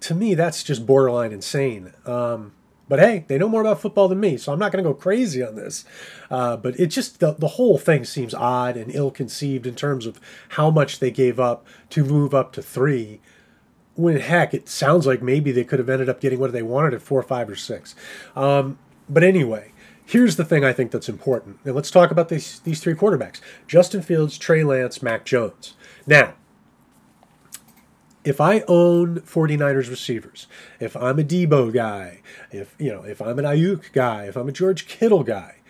to me, that's just borderline insane. Um, but hey, they know more about football than me, so I'm not going to go crazy on this. Uh, but it just, the, the whole thing seems odd and ill conceived in terms of how much they gave up to move up to three. When heck, it sounds like maybe they could have ended up getting what they wanted at four, five, or six. Um, but anyway, Here's the thing I think that's important. And let's talk about these, these three quarterbacks Justin Fields, Trey Lance, Mac Jones. Now, if I own 49ers receivers, if I'm a Deebo guy, if you know, if I'm an Aiyuk guy, if I'm a George Kittle guy,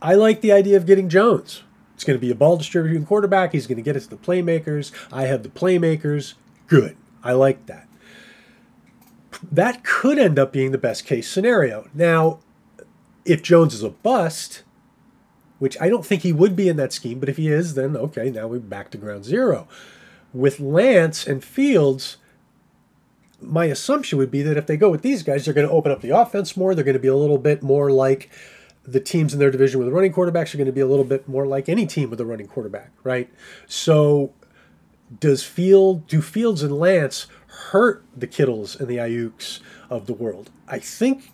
I like the idea of getting Jones. It's going to be a ball distributing quarterback. He's going to get us the playmakers. I have the playmakers. Good. I like that. That could end up being the best case scenario. Now, if Jones is a bust, which I don't think he would be in that scheme, but if he is, then okay, now we're back to ground zero. With Lance and Fields, my assumption would be that if they go with these guys, they're going to open up the offense more. They're going to be a little bit more like the teams in their division with running quarterbacks are going to be a little bit more like any team with a running quarterback, right? So, does Field do Fields and Lance hurt the Kittles and the Aiyuks of the world? I think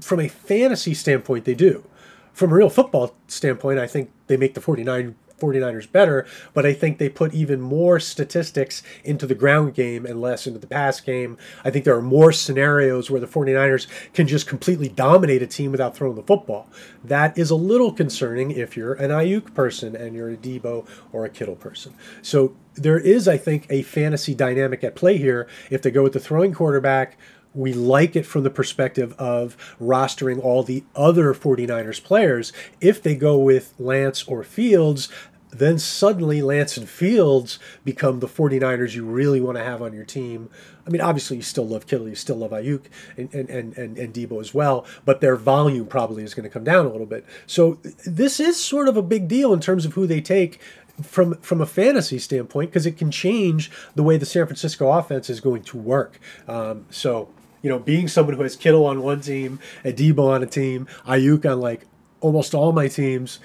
from a fantasy standpoint, they do. From a real football standpoint, I think they make the 49 49ers better, but I think they put even more statistics into the ground game and less into the pass game. I think there are more scenarios where the 49ers can just completely dominate a team without throwing the football. That is a little concerning if you're an Aiyuk person and you're a Deebo or a Kittle person. So there is, I think, a fantasy dynamic at play here. If they go with the throwing quarterback, we like it from the perspective of rostering all the other 49ers players. If they go with Lance or Fields, then suddenly Lance and Fields become the 49ers you really want to have on your team. I mean, obviously, you still love Kittle, you still love Aiyuk and, and, and, and, and Deebo as well, but their volume probably is going to come down a little bit. So, this is sort of a big deal in terms of who they take from from a fantasy standpoint because it can change the way the San Francisco offense is going to work. Um, so you know, being someone who has Kittle on one team, and Deebo on a team, Aiyuk on like almost all my teams,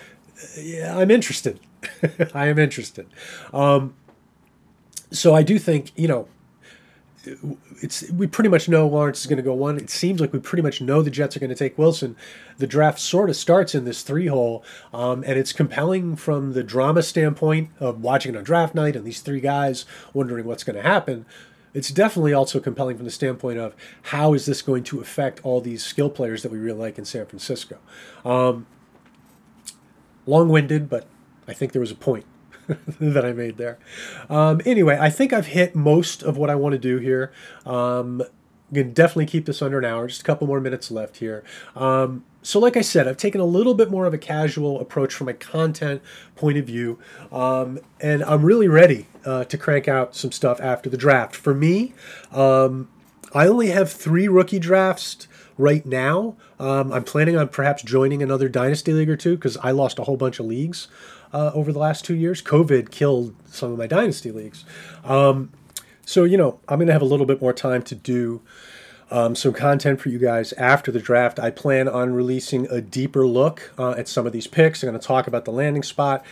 yeah, I'm interested. I am interested. Um, so I do think, you know, it's we pretty much know Lawrence is going to go one. It seems like we pretty much know the Jets are going to take Wilson. The draft sort of starts in this three hole, um, and it's compelling from the drama standpoint of watching it on draft night and these three guys wondering what's going to happen it's definitely also compelling from the standpoint of how is this going to affect all these skill players that we really like in San Francisco. Um, long-winded, but I think there was a point that I made there. Um, anyway, I think I've hit most of what I want to do here. Um, gonna definitely keep this under an hour. Just a couple more minutes left here. Um, so, like I said, I've taken a little bit more of a casual approach from a content point of view, um, and I'm really ready uh, to crank out some stuff after the draft. For me, um, I only have three rookie drafts right now. Um, I'm planning on perhaps joining another dynasty league or two because I lost a whole bunch of leagues uh, over the last two years. COVID killed some of my dynasty leagues. Um, so, you know, I'm going to have a little bit more time to do um, some content for you guys after the draft. I plan on releasing a deeper look uh, at some of these picks. I'm going to talk about the landing spot.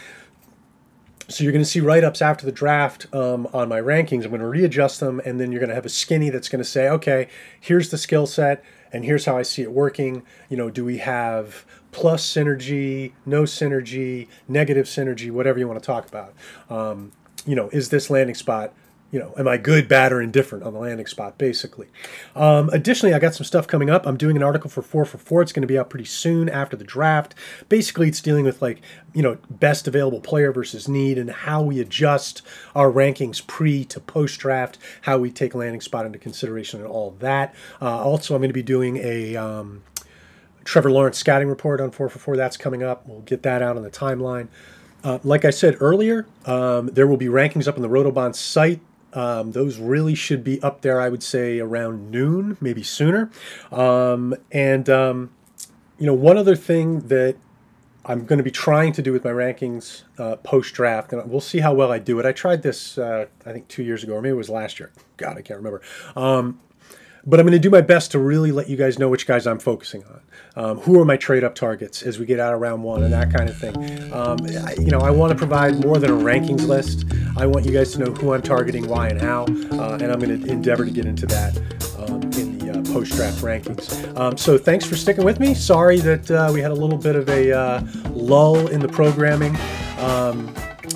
So you're going to see write-ups after the draft um, on my rankings. I'm going to readjust them, and then you're going to have a skinny that's going to say, okay, here's the skill set, and here's how I see it working. You know, do we have plus synergy, no synergy, negative synergy, whatever you want to talk about? Um, you know, is this landing spot you know, am I good, bad, or indifferent on the landing spot, basically. Um, additionally, I got some stuff coming up. I'm doing an article for 4 for 4. It's going to be out pretty soon after the draft. Basically, it's dealing with, like, you know, best available player versus need and how we adjust our rankings pre to post draft, how we take landing spot into consideration, and all that. Uh, also, I'm going to be doing a. Um, Trevor Lawrence scouting report on 4 for 4. That's coming up. We'll get that out on the timeline. Uh, like I said earlier, um, there will be rankings up on the Rotobahn site um, those really should be up there, I would say, around noon, maybe sooner. Um, and, um, you know, one other thing that I'm going to be trying to do with my rankings uh, post draft, and we'll see how well I do it. I tried this, uh, I think, two years ago, or maybe it was last year. God, I can't remember. Um, but I'm going to do my best to really let you guys know which guys I'm focusing on. Um, who are my trade up targets as we get out of round one and that kind of thing. Um, I, you know, I want to provide more than a rankings list. I want you guys to know who I'm targeting, why, and how, uh, and I'm going to endeavor to get into that um, in the uh, post draft rankings. Um, so thanks for sticking with me. Sorry that uh, we had a little bit of a uh, lull in the programming.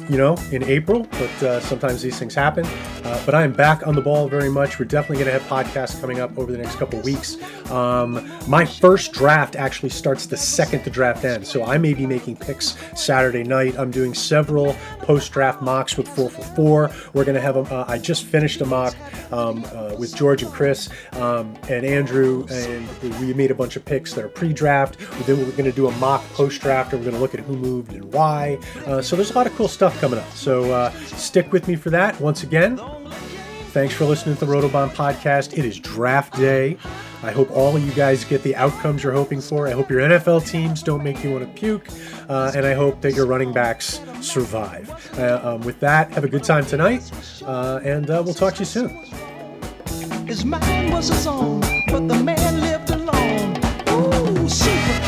You know, in April, but uh, sometimes these things happen. Uh, but I am back on the ball very much. We're definitely going to have podcasts coming up over the next couple weeks. Um, my first draft actually starts the second the draft ends, so I may be making picks Saturday night. I'm doing several post draft mocks with 4 for 4. We're going to have a, uh, I just finished a mock um, uh, with George and Chris um, and Andrew, and we made a bunch of picks that are pre draft. Then we're going to do a mock post draft, and we're going to look at who moved and why. Uh, so there's a lot of cool stuff coming up. So uh, stick with me for that. Once again, thanks for listening to the Rotobahn podcast. It is draft day. I hope all of you guys get the outcomes you're hoping for. I hope your NFL teams don't make you want to puke. Uh, and I hope that your running backs survive. Uh, um, with that, have a good time tonight. Uh, and uh, we'll talk to you soon.
His mind was his own, but the man lived alone. Ooh, super